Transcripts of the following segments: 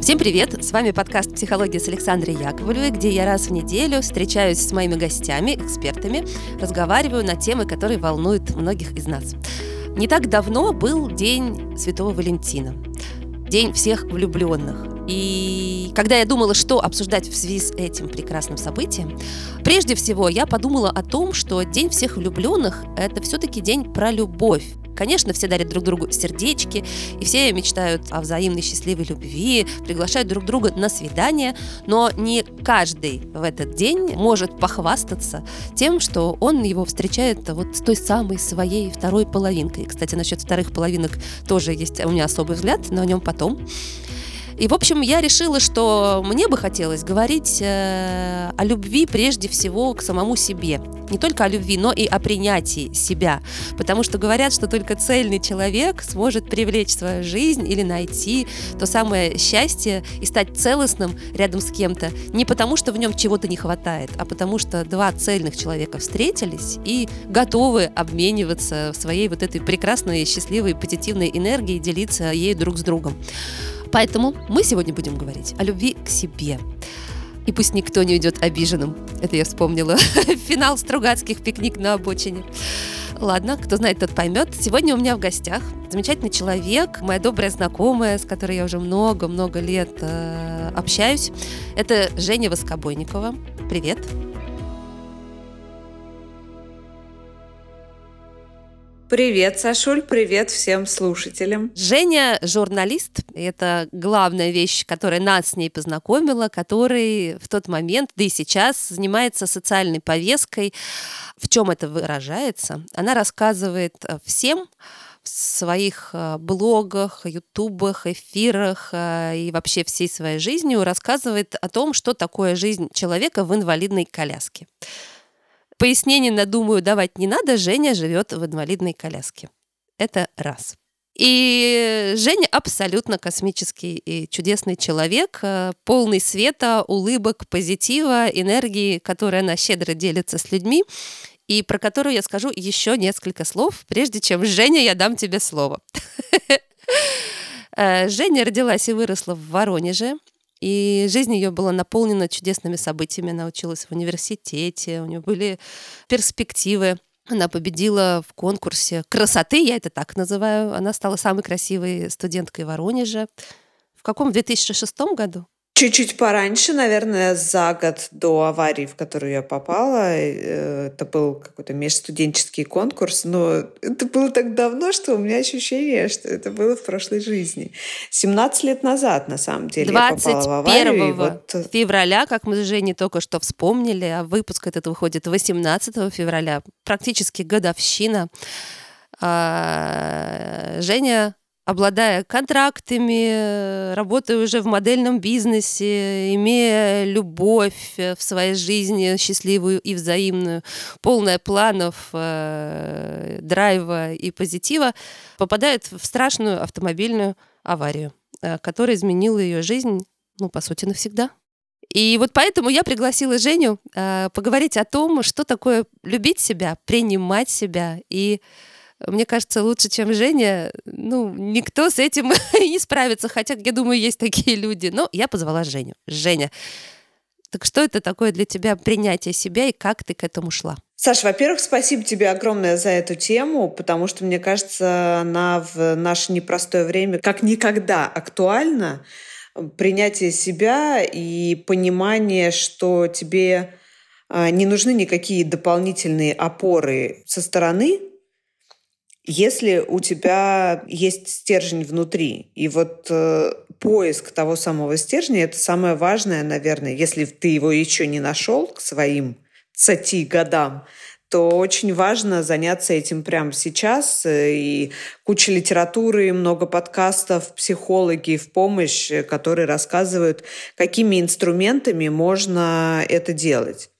Всем привет! С вами подкаст «Психология» с Александрой Яковлевой, где я раз в неделю встречаюсь с моими гостями, экспертами, разговариваю на темы, которые волнуют многих из нас. Не так давно был День Святого Валентина, День всех влюбленных. И когда я думала, что обсуждать в связи с этим прекрасным событием, прежде всего я подумала о том, что День всех влюбленных – это все-таки день про любовь, Конечно, все дарят друг другу сердечки, и все мечтают о взаимной счастливой любви, приглашают друг друга на свидание, но не каждый в этот день может похвастаться тем, что он его встречает вот с той самой своей второй половинкой. Кстати, насчет вторых половинок тоже есть у меня особый взгляд, но о нем потом. И, в общем, я решила, что мне бы хотелось говорить э, о любви прежде всего к самому себе. Не только о любви, но и о принятии себя. Потому что говорят, что только цельный человек сможет привлечь свою жизнь или найти то самое счастье и стать целостным рядом с кем-то. Не потому, что в нем чего-то не хватает, а потому что два цельных человека встретились и готовы обмениваться своей вот этой прекрасной, счастливой, позитивной энергией, делиться ею друг с другом. Поэтому мы сегодня будем говорить о любви к себе. И пусть никто не уйдет обиженным. Это я вспомнила. Финал Стругацких пикник на обочине. Ладно, кто знает, тот поймет. Сегодня у меня в гостях замечательный человек, моя добрая знакомая, с которой я уже много-много лет э, общаюсь. Это Женя Воскобойникова. Привет. Привет, Сашуль, привет всем слушателям. Женя журналист. Это главная вещь, которая нас с ней познакомила, который в тот момент, да и сейчас, занимается социальной повесткой. В чем это выражается? Она рассказывает э, всем, в своих э, блогах, ютубах, эфирах э, и вообще всей своей жизнью рассказывает о том, что такое жизнь человека в инвалидной коляске. Пояснений, надумаю, давать не надо. Женя живет в инвалидной коляске. Это раз. И Женя абсолютно космический и чудесный человек, э, полный света, улыбок, позитива, энергии, которой она щедро делится с людьми, и про которую я скажу еще несколько слов, прежде чем, Женя, я дам тебе слово. Э, Женя родилась и выросла в Воронеже. И жизнь ее была наполнена чудесными событиями. Она училась в университете, у нее были перспективы. Она победила в конкурсе красоты, я это так называю. Она стала самой красивой студенткой Воронежа. В каком? В 2006 году? Чуть-чуть пораньше, наверное, за год до аварии, в которую я попала. Э, это был какой-то межстуденческий конкурс, но это было так давно, что у меня ощущение, что это было в прошлой жизни. 17 лет назад, на самом деле, я попала в аварию. вот... февраля, как мы с Женей только что вспомнили, а выпуск этот выходит 18 февраля, практически годовщина. А, Женя обладая контрактами, работая уже в модельном бизнесе, имея любовь э, в своей жизни счастливую и взаимную, полная планов, э, драйва и позитива, попадает в страшную автомобильную аварию, э, которая изменила ее жизнь, ну, по сути, навсегда. И вот поэтому я пригласила Женю э, поговорить о том, что такое любить себя, принимать себя и мне кажется, лучше, чем Женя, ну, никто с этим не справится, хотя, я думаю, есть такие люди. Но я позвала Женю. Женя, так что это такое для тебя принятие себя и как ты к этому шла? Саша, во-первых, спасибо тебе огромное за эту тему, потому что, мне кажется, она в наше непростое время как никогда актуальна. Принятие себя и понимание, что тебе а, не нужны никакие дополнительные опоры со стороны, если у тебя есть стержень внутри, и вот э, поиск того самого стержня – это самое важное, наверное, если ты его еще не нашел к своим 30 годам, то очень важно заняться этим прямо сейчас. И куча литературы, много подкастов, психологи в помощь, э, которые рассказывают, какими инструментами можно это делать.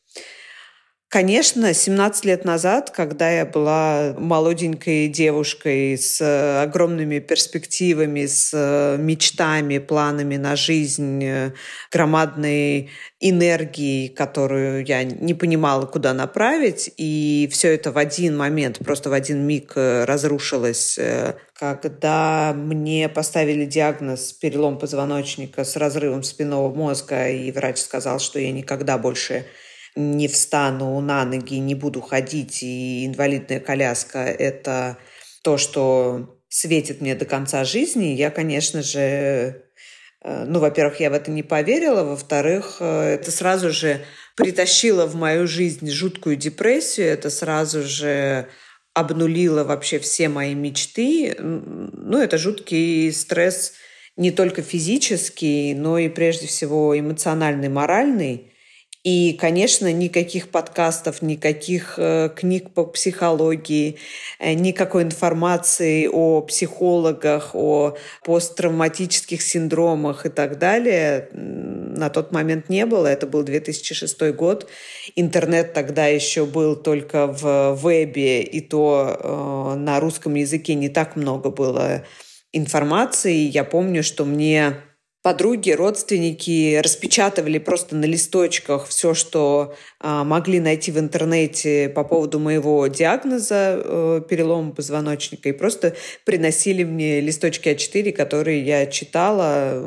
Конечно, 17 лет назад, когда я была молоденькой девушкой с огромными перспективами, с мечтами, планами на жизнь, громадной энергией, которую я не понимала, куда направить, и все это в один момент, просто в один миг разрушилось, когда мне поставили диагноз перелом позвоночника с разрывом спинного мозга, и врач сказал, что я никогда больше не встану на ноги, не буду ходить, и инвалидная коляска – это то, что светит мне до конца жизни, я, конечно же, э, ну, во-первых, я в это не поверила, во-вторых, э, это сразу же притащило в мою жизнь жуткую депрессию, это сразу же обнулило вообще все мои мечты. Ну, это жуткий стресс не только физический, но и прежде всего эмоциональный, моральный. И, конечно, никаких подкастов, никаких э, книг по психологии, э, никакой информации о психологах, о посттравматических синдромах и так далее на тот момент не было. Это был 2006 год. Интернет тогда еще был только в вебе, и то э, на русском языке не так много было информации. Я помню, что мне подруги, родственники распечатывали просто на листочках все, что а, могли найти в интернете по поводу моего диагноза э, перелома позвоночника и просто приносили мне листочки А4, которые я читала.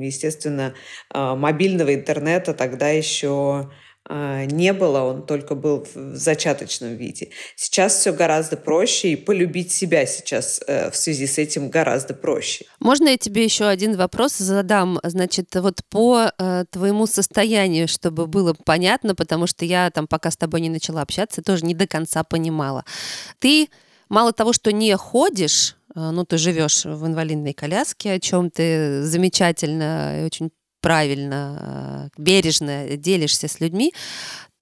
Естественно, э, мобильного интернета тогда еще а, не было, он только был в зачаточном виде. Сейчас все гораздо проще, и полюбить себя сейчас э, в связи с этим гораздо проще. Можно я тебе еще один вопрос задам? Значит, вот по э, твоему состоянию, чтобы было понятно, потому что я там, пока с тобой не начала общаться, тоже не до конца понимала. Ты мало того, что не ходишь, э, ну, ты живешь в инвалидной коляске, о чем ты замечательно и очень правильно, э, бережно делишься с людьми.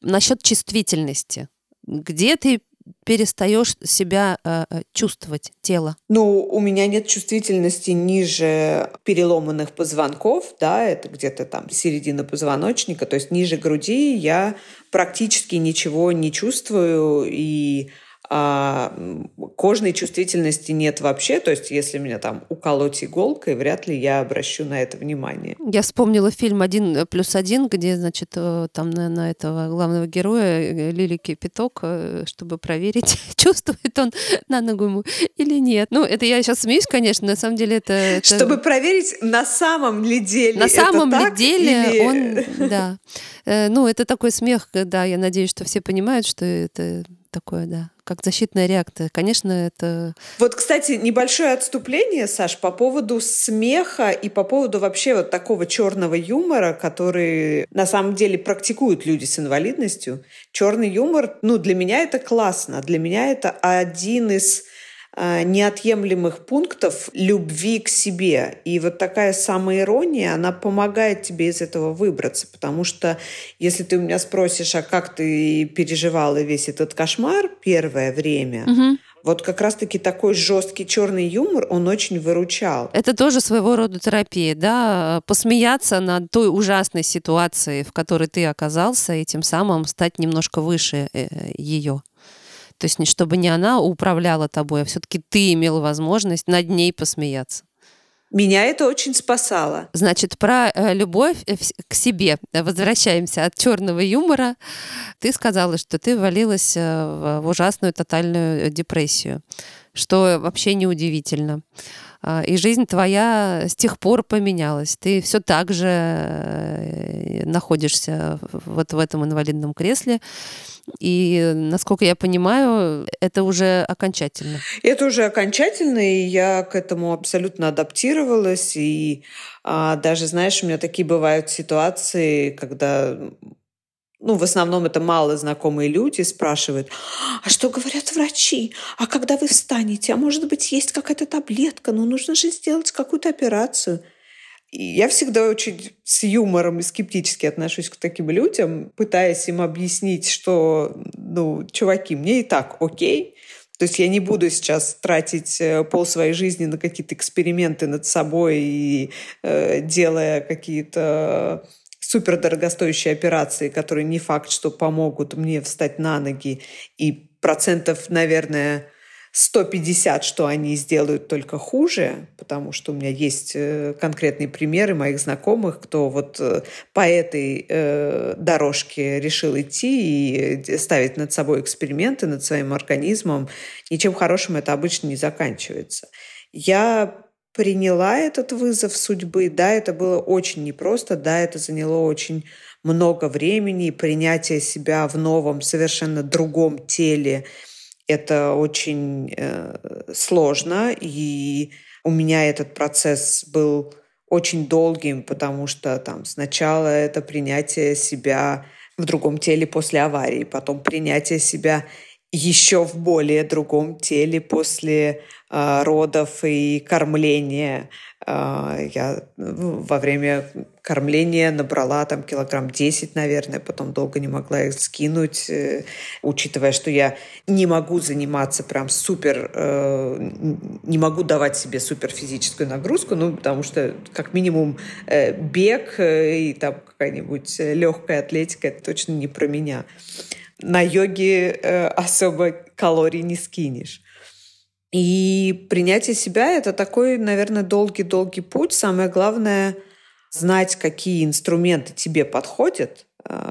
Насчет чувствительности. Где ты перестаешь себя э, э, чувствовать, тело? Ну, у меня нет чувствительности ниже переломанных позвонков, да, это где-то там середина позвоночника, то есть ниже груди я практически ничего не чувствую, и а кожной чувствительности нет вообще, то есть если меня там уколоть иголкой, вряд ли я обращу на это внимание. Я вспомнила фильм «Один плюс один», где, значит, э, там на, на этого главного героя э, Лили Кипяток, э, чтобы проверить, чувствует он на ногу ему или нет. Ну, это я сейчас смеюсь, конечно, на самом деле это... это... Чтобы проверить, на самом ли деле На самом ли деле или... он, да. Ну, это такой смех, да, я надеюсь, что все понимают, что это такое, да, как защитная реакция. Конечно, это... Вот, кстати, небольшое отступление, Саш, по поводу смеха и по поводу вообще вот такого черного юмора, который на самом деле практикуют люди с инвалидностью. Черный юмор, ну, для меня это классно. Для меня это один из неотъемлемых пунктов любви к себе. И вот такая самоирония, она помогает тебе из этого выбраться. Потому что если ты у меня спросишь, а как ты переживала весь этот кошмар первое время, угу. Вот как раз-таки такой жесткий черный юмор, он очень выручал. Это тоже своего рода терапия, да? Посмеяться над той ужасной ситуацией, в которой ты оказался, и тем самым стать немножко выше э, ее. То есть чтобы не она управляла тобой, а все-таки ты имел возможность над ней посмеяться. Меня это очень спасало. Значит, про э, любовь э, к себе. Возвращаемся от черного юмора. Ты сказала, что ты валилась э, в ужасную тотальную депрессию, что вообще неудивительно. А, и жизнь твоя с тех пор поменялась. Ты все так же находишься вот в этом инвалидном кресле. И, насколько я понимаю, это уже окончательно. Это уже окончательно, и я к этому абсолютно адаптировалась. И а, даже, знаешь, у меня такие бывают ситуации, когда ну, в основном это мало знакомые люди спрашивают, а что говорят врачи? А когда вы встанете? А может быть, есть какая-то таблетка? Ну, нужно же сделать какую-то операцию. И я всегда очень с юмором и скептически отношусь к таким людям, пытаясь им объяснить, что, ну, чуваки, мне и так окей. То есть я не буду сейчас тратить э, пол своей жизни на какие-то эксперименты над собой и э, делая какие-то супер дорогостоящие операции, которые не факт, что помогут мне встать на ноги, и процентов, наверное, 150, что они сделают только хуже, потому что у меня есть э, конкретные примеры моих знакомых, кто вот э, по этой э, дорожке решил идти и ставить над собой эксперименты, над своим организмом. Ничем хорошим это обычно не заканчивается. Я приняла этот вызов судьбы. Да, это было очень непросто, да, это заняло очень много времени, и принятие себя в новом, совершенно другом теле – это очень э, сложно, и у меня этот процесс был очень долгим, потому что там сначала это принятие себя в другом теле после аварии, потом принятие себя еще в более другом теле после э, родов и кормления. Э, я ну, во время кормления набрала там килограмм 10, наверное, потом долго не могла их скинуть, э, учитывая, что я не могу заниматься прям супер, э, не могу давать себе супер физическую нагрузку, ну, потому что как минимум э, бег э, и там какая-нибудь легкая атлетика, это точно не про меня на йоге э, особо калорий не скинешь. И принятие себя — это такой, наверное, долгий-долгий путь. Самое главное — знать, какие инструменты тебе подходят,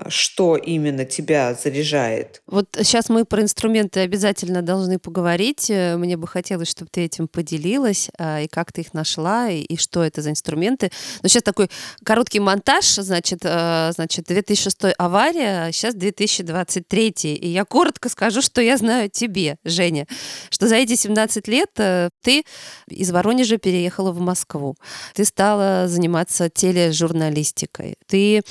что именно тебя заряжает. Вот сейчас мы про инструменты обязательно должны поговорить. Э, мне бы хотелось, чтобы ты этим поделилась, а, и как ты их нашла, и, что это за инструменты. Но сейчас такой короткий монтаж, значит, э, значит 2006 авария, сейчас 2023. И я коротко скажу, что я знаю тебе, Женя, что за эти 17 лет э, ты из Воронежа переехала в Москву. Ты стала заниматься тележурналистикой. Ты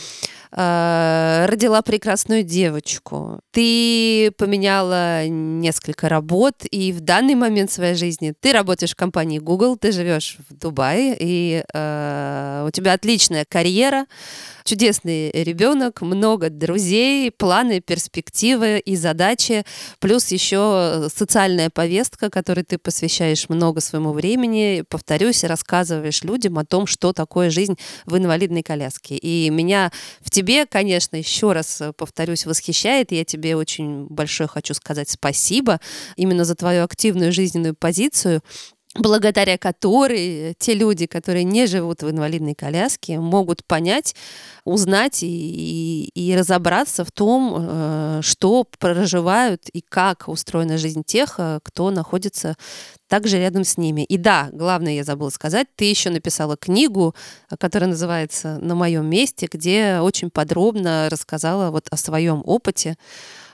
Э, родила прекрасную девочку, ты поменяла несколько работ, и в данный момент своей жизни ты работаешь в компании Google, ты живешь в Дубае, и э, у тебя отличная карьера, чудесный ребенок, много друзей, планы, перспективы и задачи, плюс еще социальная повестка, которой ты посвящаешь много своему времени, повторюсь, рассказываешь людям о том, что такое жизнь в инвалидной коляске. И меня в тебе, конечно, еще раз повторюсь, восхищает. Я тебе очень большое хочу сказать спасибо именно за твою активную жизненную позицию, благодаря которой те люди, которые не живут в инвалидной коляске, могут понять, узнать и, и, и разобраться в том, э, что проживают и как устроена жизнь тех, э, кто находится также рядом с ними. И да, главное, я забыла сказать, ты еще написала книгу, которая называется «На моем месте», где очень подробно рассказала вот о своем опыте,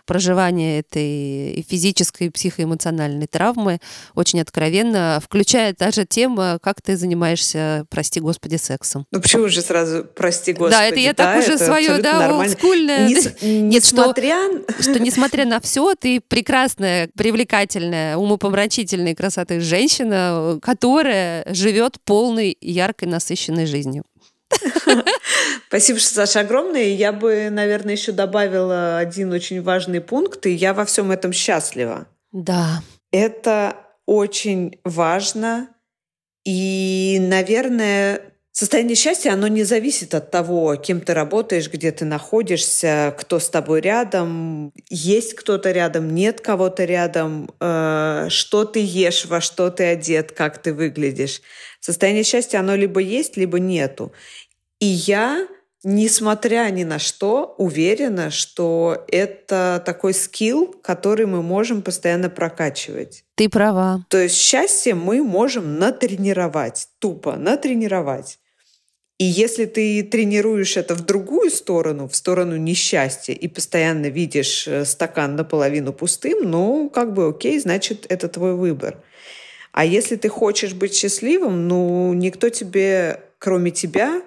проживания этой и физической, и психоэмоциональной травмы очень откровенно, включая даже тему, как ты занимаешься, прости господи, сексом. Ну почему же сразу прости господи? Да, это я да, так уже свое, да, олдскульное. Не, Нет, несмотря... Что, что несмотря на все, ты прекрасная, привлекательная, умопомрачительная красоты женщина, которая живет полной, яркой, насыщенной жизнью. Спасибо, Саша, огромное. Я бы, наверное, еще добавила один очень важный пункт, и я во всем этом счастлива. Да. Это очень важно. И, наверное, состояние счастья, оно не зависит от того, кем ты работаешь, где ты находишься, кто с тобой рядом, есть кто-то рядом, нет кого-то рядом, э, что ты ешь, во что ты одет, как ты выглядишь. Состояние счастья, оно либо есть, либо нету. И я, несмотря ни на что, уверена, что это такой скилл, который мы можем постоянно прокачивать. Ты права. То есть счастье мы можем натренировать, тупо натренировать. И если ты тренируешь это в другую сторону, в сторону несчастья, и постоянно видишь э, стакан наполовину пустым, ну, как бы окей, значит, это твой выбор. А если ты хочешь быть счастливым, ну, никто тебе, кроме тебя,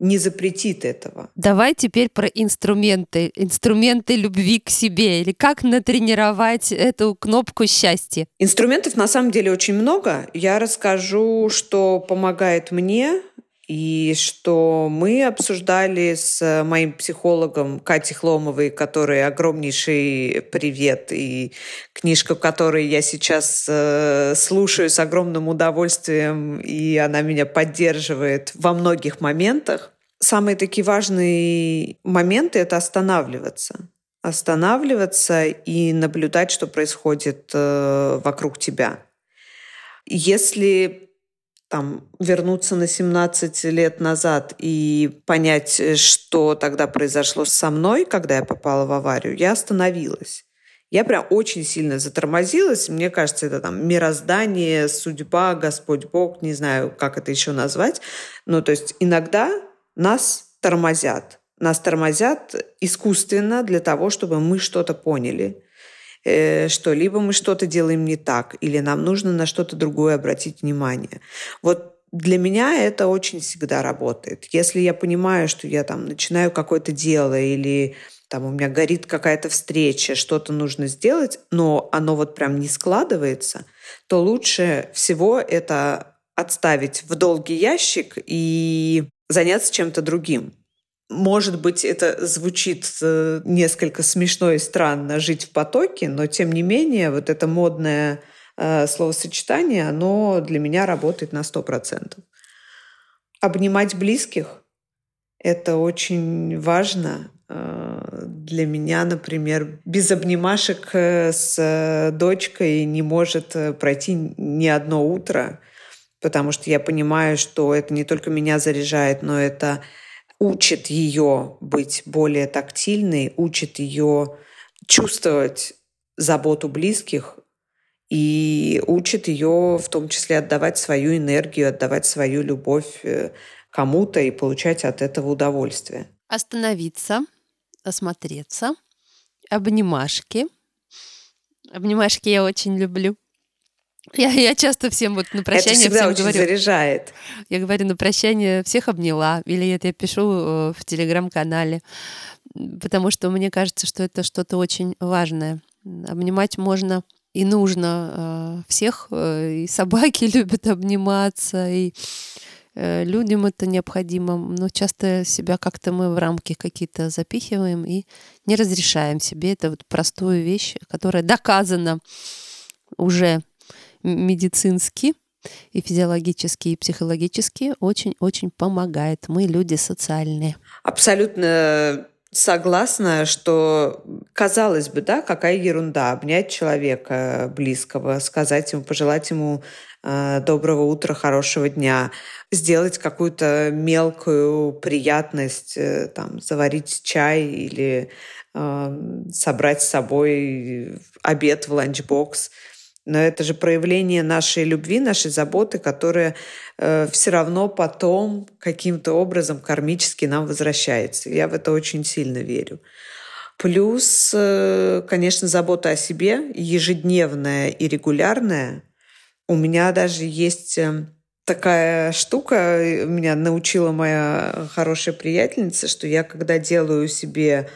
не запретит этого. Давай теперь про инструменты. Инструменты любви к себе. Или как натренировать эту кнопку счастья? Инструментов на самом деле очень много. Я расскажу, что помогает мне и что мы обсуждали с моим психологом Катей Хломовой, которой огромнейший привет, и книжка, которую я сейчас э, слушаю с огромным удовольствием, и она меня поддерживает во многих моментах. самые такие важные моменты — это останавливаться. Останавливаться и наблюдать, что происходит э, вокруг тебя. Если там, вернуться на 17 лет назад и понять, что тогда произошло со мной, когда я попала в аварию, я остановилась. Я прям очень сильно затормозилась. Мне кажется, это там мироздание, судьба, Господь Бог, не знаю, как это еще назвать. Ну, то есть иногда нас тормозят. Нас тормозят искусственно для того, чтобы мы что-то поняли, э, что либо мы что-то делаем не так, или нам нужно на что-то другое обратить внимание. Вот для меня это очень всегда работает. Если я понимаю, что я там начинаю какое-то дело или там у меня горит какая-то встреча, что-то нужно сделать, но оно вот прям не складывается, то лучше всего это отставить в долгий ящик и заняться чем-то другим. Может быть, это звучит э, несколько смешно и странно жить в потоке, но тем не менее вот это модное э, словосочетание, оно для меня работает на 100%. Обнимать близких – это очень важно. Э, для меня, например, без обнимашек с дочкой не может пройти ни одно утро – потому что я понимаю, что это не только меня заряжает, но это учит ее быть более тактильной, учит ее чувствовать заботу близких и учит ее в том числе отдавать свою энергию, отдавать свою любовь э, кому-то и получать от этого удовольствие. Остановиться, осмотреться, обнимашки. Обнимашки я очень люблю. Я, я часто всем вот на прощание это всем очень говорю, заряжает. Я говорю на прощание всех обняла, или это я пишу э, в телеграм-канале, потому что мне кажется, что это что-то очень важное. Обнимать можно и нужно э, всех, э, и собаки любят обниматься, и людям это необходимо, но часто себя как-то мы в рамки какие-то запихиваем и не разрешаем себе. Это вот простую вещь, которая доказана уже медицински и физиологически, и психологически очень-очень помогает. Мы люди социальные. Абсолютно согласна, что казалось бы, да, какая ерунда обнять человека близкого, сказать ему, пожелать ему э, доброго утра, хорошего дня, сделать какую-то мелкую приятность, э, там, заварить чай или э, собрать с собой обед в ланчбокс – но это же проявление нашей любви, нашей заботы, которая э, все равно потом каким-то образом кармически нам возвращается. Я в это очень сильно верю. Плюс, э, конечно, забота о себе, ежедневная и регулярная. У меня даже есть э, такая штука, меня научила моя хорошая приятельница, что я когда делаю себе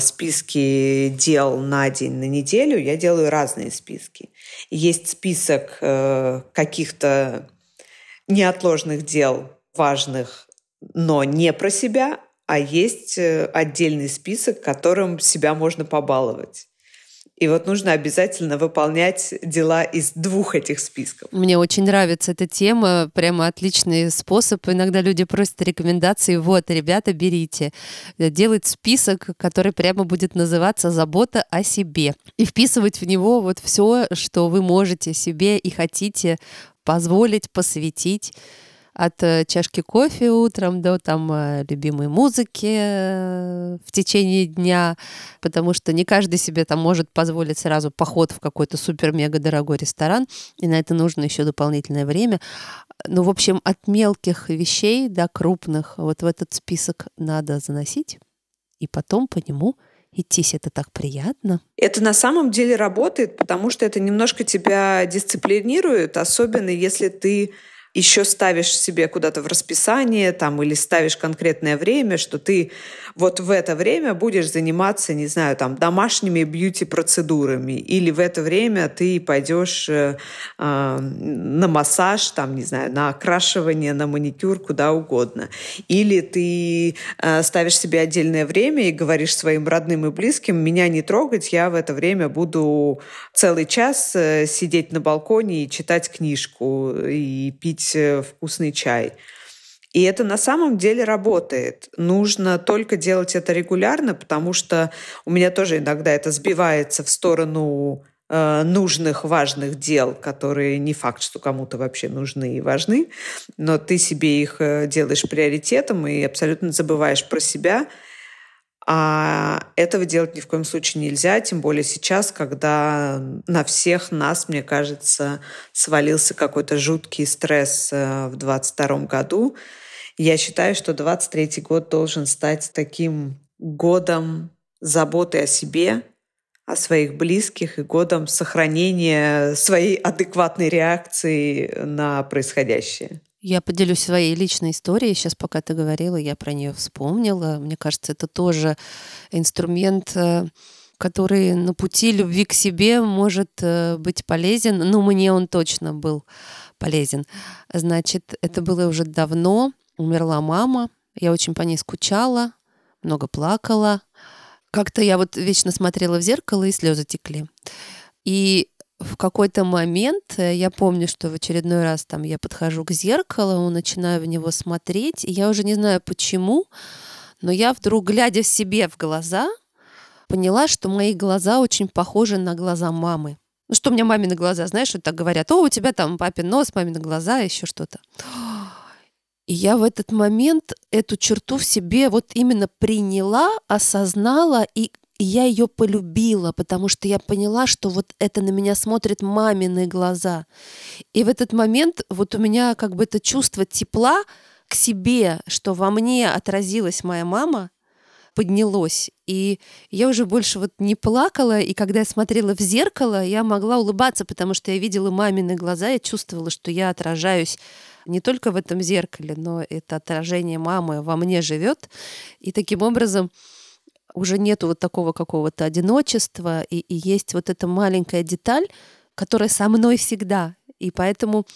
списки дел на день, на неделю, я делаю разные списки. Есть список э, каких-то неотложных дел, важных, но не про себя, а есть э, отдельный список, которым себя можно побаловать. И вот нужно обязательно выполнять дела из двух этих списков. Мне очень нравится эта тема, прямо отличный способ. Иногда люди просят рекомендации. Вот, ребята, берите. Делать список, который прямо будет называться «Забота о себе». И вписывать в него вот все, что вы можете себе и хотите позволить, посвятить от э, чашки кофе утром до там э, любимой музыки э, в течение дня, потому что не каждый себе там может позволить сразу поход в какой-то супер-мега дорогой ресторан, и на это нужно еще дополнительное время. Ну, в общем, от мелких вещей до крупных вот в этот список надо заносить, и потом по нему идтись. Это так приятно. Это на самом деле работает, потому что это немножко тебя дисциплинирует, особенно если ты еще ставишь себе куда-то в расписание там, или ставишь конкретное время, что ты вот в это время будешь заниматься, не знаю, там, домашними бьюти-процедурами, или в это время ты пойдешь э, э, на массаж, там, не знаю, на окрашивание, на маникюр, куда угодно. Или ты э, ставишь себе отдельное время и говоришь своим родным и близким, меня не трогать, я в это время буду целый час э, сидеть на балконе и читать книжку и пить пить э, вкусный чай. И это на самом деле работает. Нужно только делать это регулярно, потому что у меня тоже иногда это сбивается в сторону э, нужных, важных дел, которые не факт, что кому-то вообще нужны и важны, но ты себе их э, делаешь приоритетом и абсолютно забываешь про себя – а этого делать ни в коем случае нельзя, тем более сейчас, когда на всех нас, мне кажется, свалился какой-то жуткий стресс э, в 2022 году. Я считаю, что 23 год должен стать таким годом заботы о себе, о своих близких и годом сохранения своей адекватной реакции на происходящее. Я поделюсь своей личной историей. Сейчас, пока ты говорила, я про нее вспомнила. Мне кажется, это тоже инструмент, э, который на пути любви к себе может э, быть полезен. Ну, мне он точно был полезен. Значит, это было уже давно. Умерла мама. Я очень по ней скучала, много плакала. Как-то я вот вечно смотрела в зеркало, и слезы текли. И в какой-то момент, э, я помню, что в очередной раз там я подхожу к зеркалу, начинаю в него смотреть, и я уже не знаю почему, но я вдруг, глядя себе в глаза, поняла, что мои глаза очень похожи на глаза мамы. Ну, что у меня мамины глаза, знаешь, вот так говорят, о, у тебя там папин нос, мамины глаза, еще что-то. И я в этот момент эту черту в себе вот именно приняла, осознала и и я ее полюбила, потому что я поняла, что вот это на меня смотрят мамины глаза. И в этот момент вот у меня как бы это чувство тепла к себе, что во мне отразилась моя мама, поднялось. И я уже больше вот не плакала, и когда я смотрела в зеркало, я могла улыбаться, потому что я видела мамины глаза, я чувствовала, что я отражаюсь не только в этом зеркале, но это отражение мамы во мне живет. И таким образом уже нету вот такого какого-то одиночества, и, и есть вот эта маленькая деталь, которая со мной всегда. И поэтому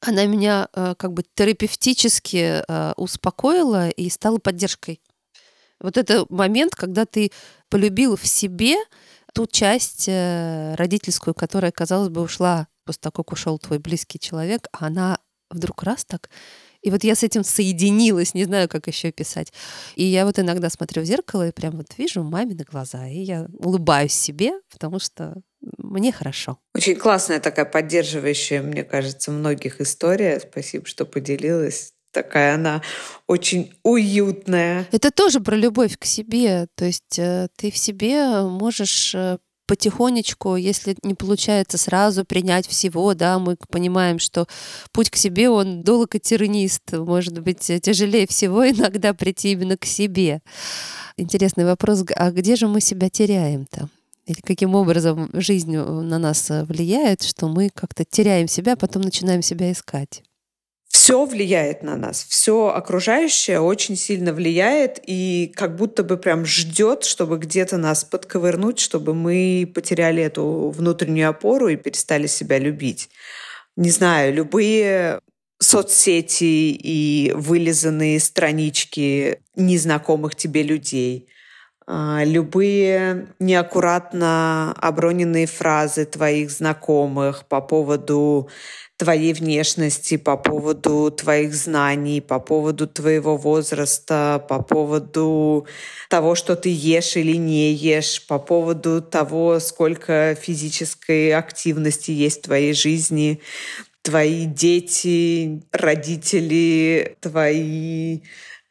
она меня э, как бы терапевтически э, успокоила и стала поддержкой. Вот это момент, когда ты полюбил в себе ту часть э, родительскую, которая, казалось бы, ушла после того, как ушел твой близкий человек, а она вдруг раз так и вот я с этим соединилась, не знаю, как еще писать. И я вот иногда смотрю в зеркало и прям вот вижу мамины глаза, и я улыбаюсь себе, потому что мне хорошо. Очень классная такая поддерживающая, мне кажется, многих история. Спасибо, что поделилась такая она очень уютная. Это тоже про любовь к себе. То есть э, ты в себе можешь э, потихонечку, если не получается сразу принять всего, да, мы понимаем, что путь к себе, он долг и тернист, может быть, тяжелее всего иногда прийти именно к себе. Интересный вопрос, а где же мы себя теряем-то? Или каким образом жизнь на нас влияет, что мы как-то теряем себя, потом начинаем себя искать? Все влияет на нас, все окружающее очень сильно влияет и как будто бы прям ждет, чтобы где-то нас подковырнуть, чтобы мы потеряли эту внутреннюю опору и перестали себя любить. Не знаю, любые соцсети и вылизанные странички незнакомых тебе людей, а, любые неаккуратно оброненные фразы твоих знакомых по поводу твоей внешности, по поводу твоих знаний, по поводу твоего возраста, по поводу того, что ты ешь или не ешь, по поводу того, сколько физической активности есть в твоей жизни, твои дети, родители, твои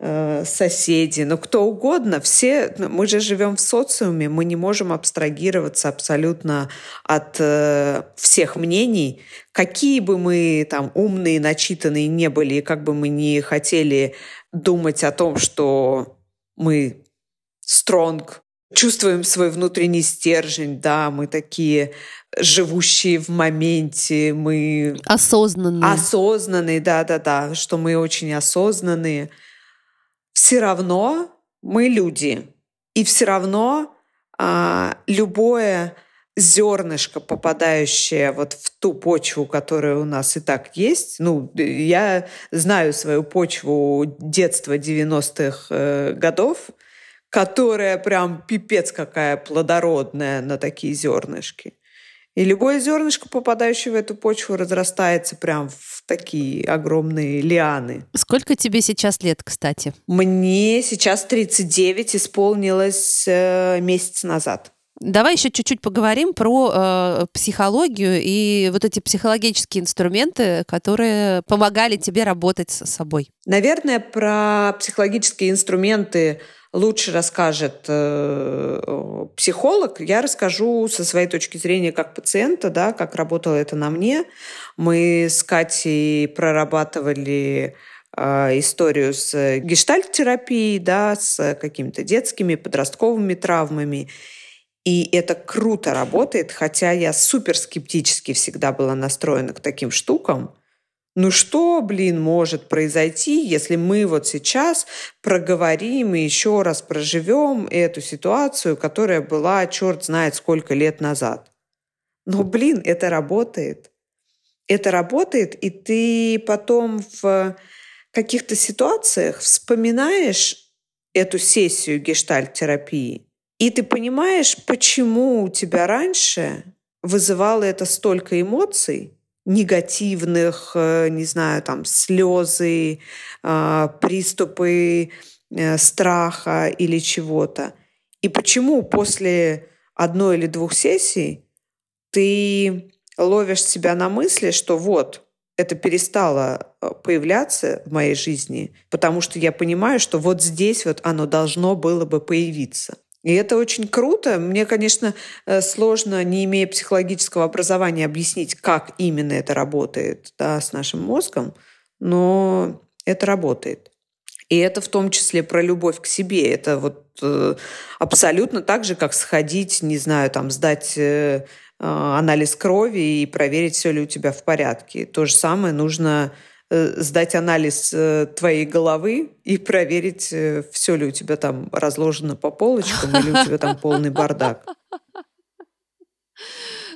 соседи, ну кто угодно, все, ну, мы же живем в социуме, мы не можем абстрагироваться абсолютно от э, всех мнений, какие бы мы там умные, начитанные не были, и как бы мы не хотели думать о том, что мы strong, чувствуем свой внутренний стержень, да, мы такие живущие в моменте, мы... Осознанные. Осознанные, да-да-да, что мы очень осознанные – все равно мы люди. И все равно а, любое зернышко, попадающее вот в ту почву, которая у нас и так есть. Ну, я знаю свою почву детства 90-х э, годов, которая прям пипец какая плодородная на такие зернышки. И любое зернышко, попадающее в эту почву, разрастается прям в такие огромные лианы. Сколько тебе сейчас лет, кстати? Мне сейчас 39 исполнилось э, месяц назад. Давай еще чуть-чуть поговорим про э, психологию и вот эти психологические инструменты, которые помогали тебе работать с собой. Наверное, про психологические инструменты лучше расскажет э, психолог. Я расскажу со своей точки зрения как пациента, да, как работало это на мне. Мы с Катей прорабатывали э, историю с гештальт-терапией, да, с какими-то детскими, подростковыми травмами. И это круто работает, хотя я супер скептически всегда была настроена к таким штукам. Ну что, блин, может произойти, если мы вот сейчас проговорим и еще раз проживем эту ситуацию, которая была черт знает сколько лет назад? Но, блин, это работает. Это работает, и ты потом в каких-то ситуациях вспоминаешь эту сессию гештальт-терапии, и ты понимаешь, почему у тебя раньше вызывало это столько эмоций, негативных, э, не знаю, там, слезы, а, приступы э, страха или чего-то. И почему после одной или двух сессий ты ловишь себя на мысли, что вот, это перестало э, появляться в моей жизни, потому что я понимаю, что вот здесь вот оно должно было бы появиться. И это очень круто. Мне, конечно, э, сложно, не имея психологического образования, объяснить, как именно это работает да, с нашим мозгом, но это работает. И это в том числе про любовь к себе. Это вот э, абсолютно так же, как сходить, не знаю, там, сдать э, анализ крови и проверить, все ли у тебя в порядке. То же самое нужно Э, сдать анализ э, твоей головы и проверить, э, все ли у тебя там разложено по полочкам или у тебя там полный бардак.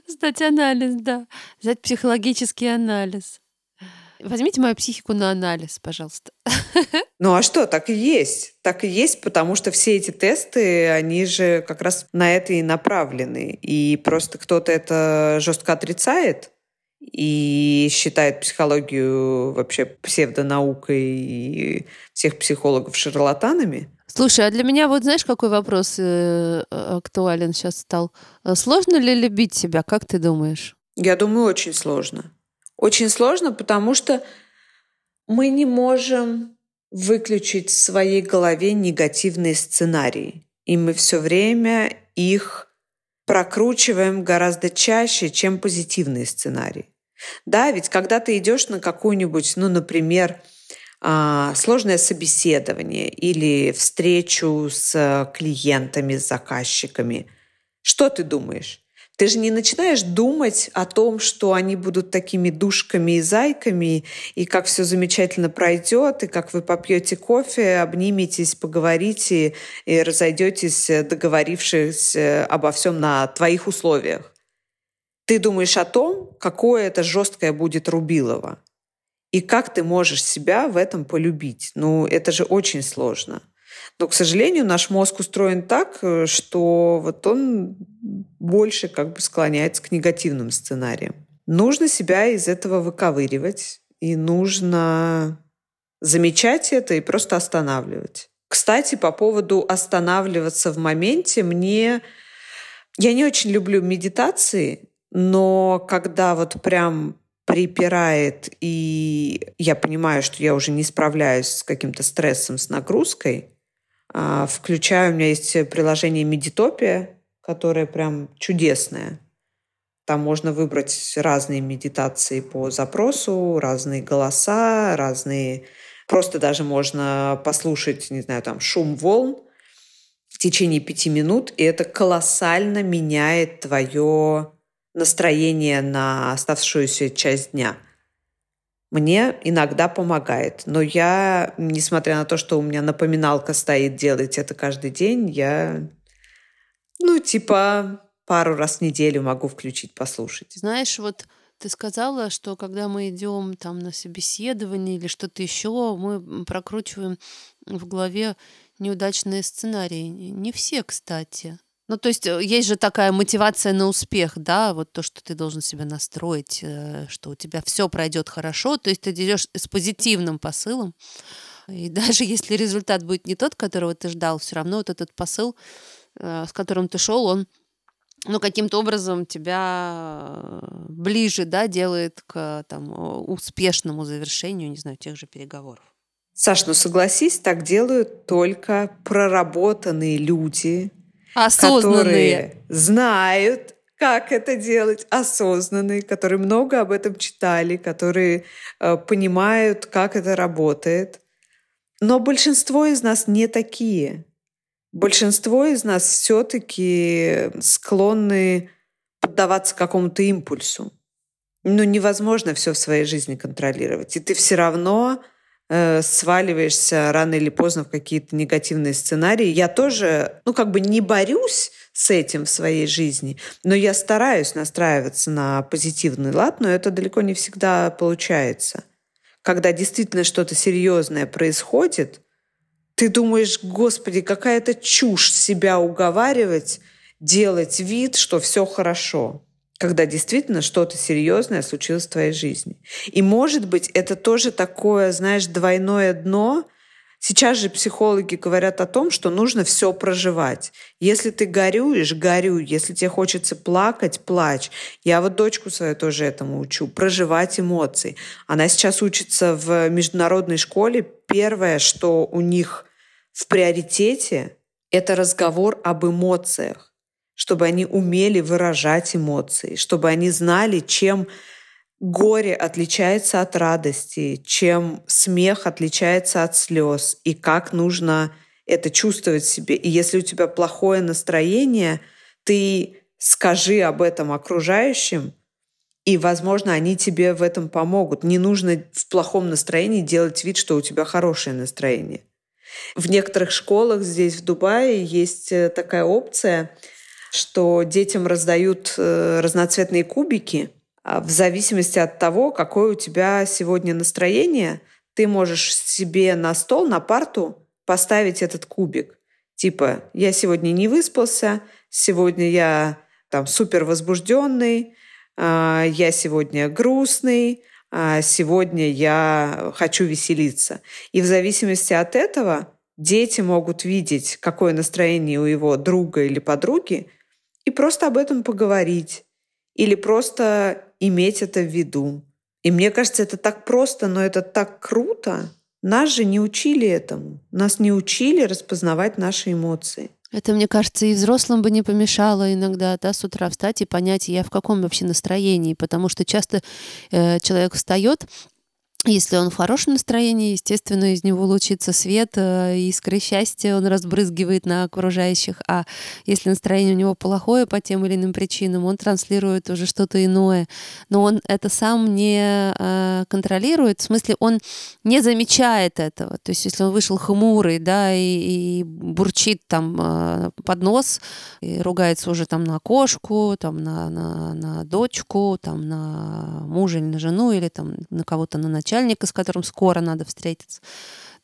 Сдать анализ, да. Сдать психологический анализ. Возьмите мою психику на анализ, пожалуйста. Ну а что, так и есть. Так и есть, потому что все эти тесты, они же как раз на это и направлены. И просто кто-то это жестко отрицает, и считает психологию вообще псевдонаукой и всех психологов шарлатанами. Слушай, а для меня вот знаешь, какой вопрос э, актуален сейчас стал? Сложно ли любить себя, как ты думаешь? Я думаю, очень сложно. Очень сложно, потому что мы не можем выключить в своей голове негативные сценарии. И мы все время их прокручиваем гораздо чаще, чем позитивные сценарии. Да, ведь когда ты идешь на какую-нибудь, ну, например, а, сложное собеседование или встречу с клиентами, с заказчиками, что ты думаешь? Ты же не начинаешь думать о том, что они будут такими душками и зайками, и как все замечательно пройдет, и как вы попьете кофе, обниметесь, поговорите и разойдетесь, договорившись э, обо всем на твоих условиях. Ты думаешь о том, какое это жесткое будет Рубилово. И как ты можешь себя в этом полюбить? Ну, это же очень сложно. Но, к сожалению, наш мозг устроен так, э, что вот он больше как бы склоняется к негативным сценариям. Нужно себя из этого выковыривать, и нужно замечать это и просто останавливать. Кстати, по поводу останавливаться в моменте, мне... Я не очень люблю медитации, но когда вот прям припирает, и я понимаю, что я уже не справляюсь с каким-то стрессом, с нагрузкой, а, включаю, у меня есть приложение Медитопия, которое прям чудесное. Там можно выбрать разные медитации по запросу, разные голоса, разные... Просто даже можно послушать, не знаю, там шум волн в течение пяти минут, и это колоссально меняет твое настроение на оставшуюся часть дня. Мне иногда помогает. Но я, несмотря на то, что у меня напоминалка стоит делать это каждый день, я, ну, типа, пару раз в неделю могу включить, послушать. Знаешь, вот ты сказала, что когда мы идем там на собеседование или что-то еще, мы прокручиваем в голове неудачные сценарии. Не все, кстати. Ну, то есть э, есть же такая мотивация на успех, да, вот то, что ты должен себя настроить, э, что у тебя все пройдет хорошо, то есть ты идешь с позитивным посылом, и даже если результат будет не тот, которого ты ждал, все равно вот этот посыл, э, с которым ты шел, он ну, каким-то образом тебя ближе, да, делает к там, успешному завершению, не знаю, тех же переговоров. Саш, ну согласись, так делают только проработанные люди, которые знают, как это делать, осознанные, которые много об этом читали, которые э, понимают, как это работает. Но большинство из нас не такие. Большинство из нас все-таки склонны поддаваться какому-то импульсу. Ну, невозможно все в своей жизни контролировать. И ты все равно э, сваливаешься рано или поздно в какие-то негативные сценарии. Я тоже, ну, как бы не борюсь с этим в своей жизни, но я стараюсь настраиваться на позитивный лад, но это далеко не всегда получается. Когда действительно что-то серьезное происходит, ты думаешь, господи, какая-то чушь себя уговаривать, делать вид, что все хорошо когда действительно что-то серьезное случилось в твоей жизни. И, может быть, это тоже такое, знаешь, двойное дно. Сейчас же психологи говорят о том, что нужно все проживать. Если ты горюешь, горюй. Если тебе хочется плакать, плачь. Я вот дочку свою тоже этому учу. Проживать эмоции. Она сейчас учится в международной школе. Первое, что у них в приоритете, это разговор об эмоциях чтобы они умели выражать эмоции, чтобы они знали, чем горе отличается от радости, чем смех отличается от слез, и как нужно это чувствовать себе. И если у тебя плохое настроение, ты скажи об этом окружающим, и, возможно, они тебе в этом помогут. Не нужно в плохом настроении делать вид, что у тебя хорошее настроение. В некоторых школах здесь, в Дубае, есть э, такая опция — что детям раздают э, разноцветные кубики. А в зависимости от того, какое у тебя сегодня настроение, ты можешь себе на стол, на парту поставить этот кубик. Типа, я сегодня не выспался, сегодня я там супер возбужденный, а, я сегодня грустный, а сегодня я хочу веселиться. И в зависимости от этого дети могут видеть, какое настроение у его друга или подруги, и просто об этом поговорить. Или просто иметь это в виду. И мне кажется, это так просто, но это так круто. Нас же не учили этому. Нас не учили распознавать наши эмоции. Это, мне кажется, и взрослым бы не помешало иногда да, с утра встать и понять, я в каком вообще настроении, потому что часто э, человек встает если он в хорошем настроении, естественно, из него лучится свет, э, искры счастья он разбрызгивает на окружающих. А если настроение у него плохое по тем или иным причинам, он транслирует уже что-то иное. Но он это сам не э, контролирует, в смысле он не замечает этого. То есть если он вышел хмурый, да, и, и бурчит там э, под нос, и ругается уже там на кошку, там на, на, на дочку, там на мужа или на жену, или там на кого-то на начальника, начальника, с которым скоро надо встретиться.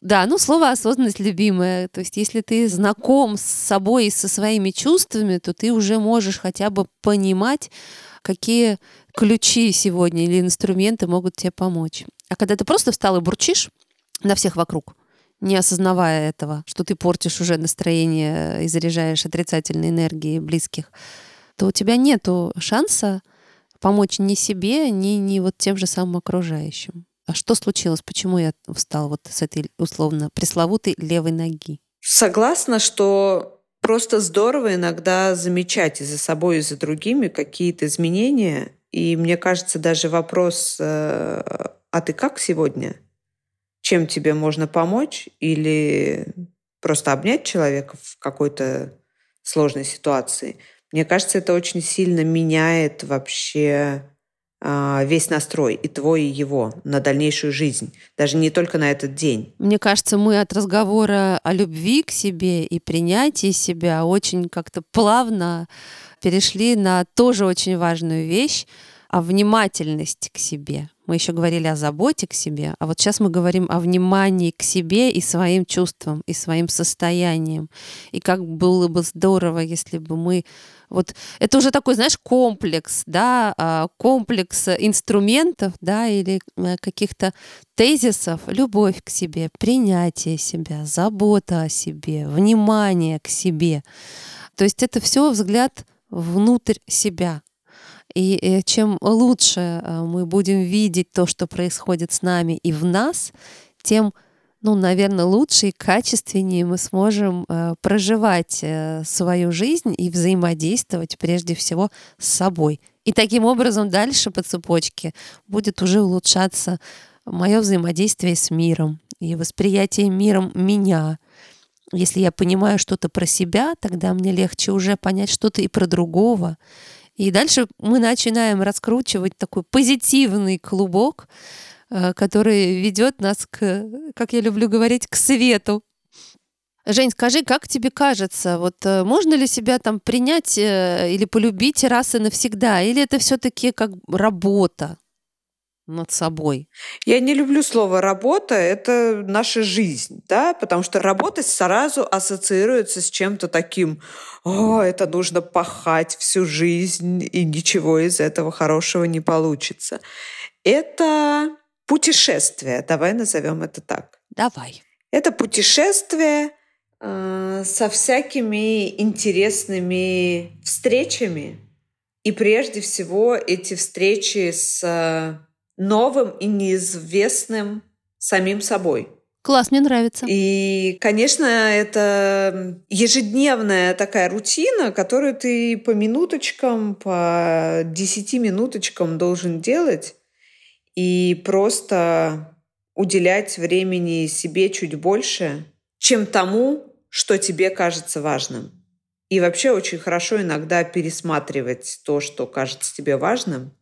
Да, ну слово осознанность любимое. То есть если ты знаком с собой и со своими чувствами, то ты уже можешь хотя бы понимать, какие ключи сегодня или инструменты могут тебе помочь. А когда ты просто встал и бурчишь на всех вокруг, не осознавая этого, что ты портишь уже настроение и заряжаешь отрицательной энергией близких, то у тебя нет шанса помочь ни себе, ни, ни вот тем же самым окружающим. А что случилось? Почему я встал вот с этой условно пресловутой левой ноги? Согласна, что просто здорово иногда замечать и за собой, и за другими какие-то изменения. И мне кажется, даже вопрос, э, а ты как сегодня? Чем тебе можно помочь? Или просто обнять человека в какой-то сложной ситуации? Мне кажется, это очень сильно меняет вообще весь настрой, и твой, и его, на дальнейшую жизнь, даже не только на этот день. Мне кажется, мы от разговора о любви к себе и принятии себя очень как-то плавно перешли на тоже очень важную вещь, а внимательность к себе. Мы еще говорили о заботе к себе, а вот сейчас мы говорим о внимании к себе и своим чувствам, и своим состоянием. И как было бы здорово, если бы мы вот это уже такой, знаешь, комплекс, да, а, комплекс инструментов, да, или э, каких-то тезисов, любовь к себе, принятие себя, забота о себе, внимание к себе. То есть это все взгляд внутрь себя. И э, чем лучше э, мы будем видеть то, что происходит с нами и в нас, тем ну, наверное, лучше и качественнее мы сможем э, проживать э, свою жизнь и взаимодействовать прежде всего с собой. И таким образом дальше по цепочке будет уже улучшаться мое взаимодействие с миром и восприятие миром меня. Если я понимаю что-то про себя, тогда мне легче уже понять что-то и про другого. И дальше мы начинаем раскручивать такой позитивный клубок, который ведет нас к, как я люблю говорить, к свету. Жень, скажи, как тебе кажется, вот э, можно ли себя там принять э, или полюбить раз и навсегда, или это все-таки как работа? над собой? Я не люблю слово «работа», это наша жизнь, да, потому что работа сразу ассоциируется с чем-то таким, о, это нужно пахать всю жизнь, и ничего из этого хорошего не получится. Это путешествие, давай назовем это так. Давай. Это путешествие э, со всякими интересными встречами, и прежде всего эти встречи с новым и неизвестным самим собой. Класс, мне нравится. И, конечно, это ежедневная такая рутина, которую ты по минуточкам, по десяти минуточкам должен делать и просто уделять времени себе чуть больше, чем тому, что тебе кажется важным. И вообще очень хорошо иногда пересматривать то, что кажется тебе важным,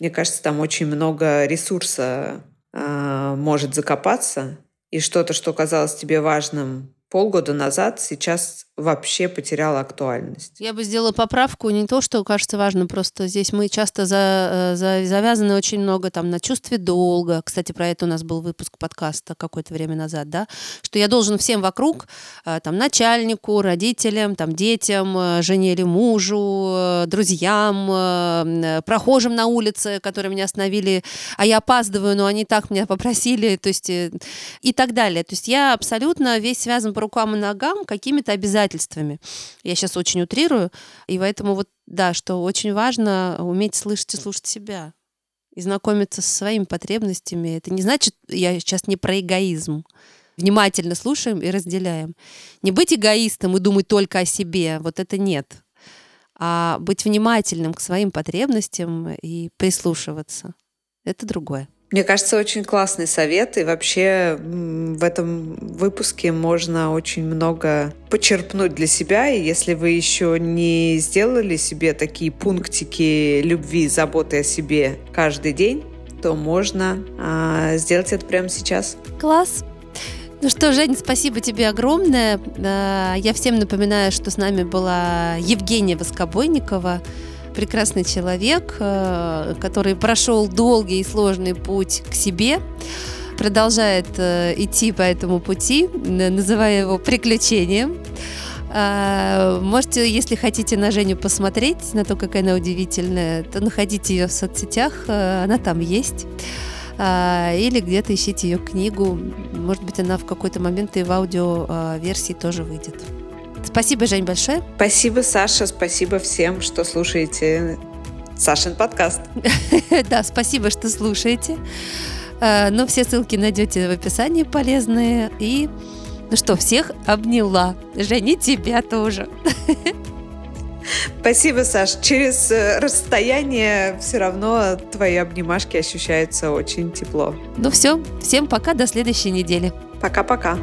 мне кажется, там очень много ресурса э, может закопаться, и что-то, что казалось тебе важным полгода назад сейчас вообще потеряла актуальность. Я бы сделала поправку не то, что кажется важным, просто здесь мы часто за, э, за, завязаны очень много там на чувстве долга. Кстати, про это у нас был выпуск подкаста какое-то время назад, да, что я должен всем вокруг, э, там, начальнику, родителям, там, детям, э, жене или мужу, друзьям, прохожим на улице, которые меня остановили, а я опаздываю, но они так меня попросили, то есть и так далее. То есть я абсолютно весь связан по рукам и ногам какими-то обязательствами. Я сейчас очень утрирую, и поэтому вот, да, что очень важно уметь слышать и слушать себя и знакомиться со своими потребностями. Это не значит, я сейчас не про эгоизм. Внимательно слушаем и разделяем. Не быть эгоистом и думать только о себе, вот это нет. А быть внимательным к своим потребностям и прислушиваться. Это другое. Мне кажется, очень классный совет, и вообще в этом выпуске можно очень много почерпнуть для себя, и если вы еще не сделали себе такие пунктики любви, заботы о себе каждый день, то можно а, сделать это прямо сейчас. Класс! Ну что, Жень, спасибо тебе огромное. Я всем напоминаю, что с нами была Евгения Воскобойникова, прекрасный человек, э, который прошел долгий и сложный путь к себе, продолжает э, идти по этому пути, называя его приключением. А, можете, если хотите на Женю посмотреть, на то, какая она удивительная, то находите ее в соцсетях, э, она там есть. А, или где-то ищите ее книгу. Может быть, она в какой-то момент и в аудиоверсии тоже выйдет. Спасибо, Жень, большое. Спасибо, Саша. Спасибо всем, что слушаете Сашин подкаст. Да, спасибо, что слушаете. Э, ну, все ссылки найдете в описании полезные. И ну что, всех обняла. Женя, тебя тоже. Спасибо, Саш. Через э, расстояние все равно твои обнимашки ощущаются очень тепло. Ну все, всем пока, до следующей недели. Пока-пока.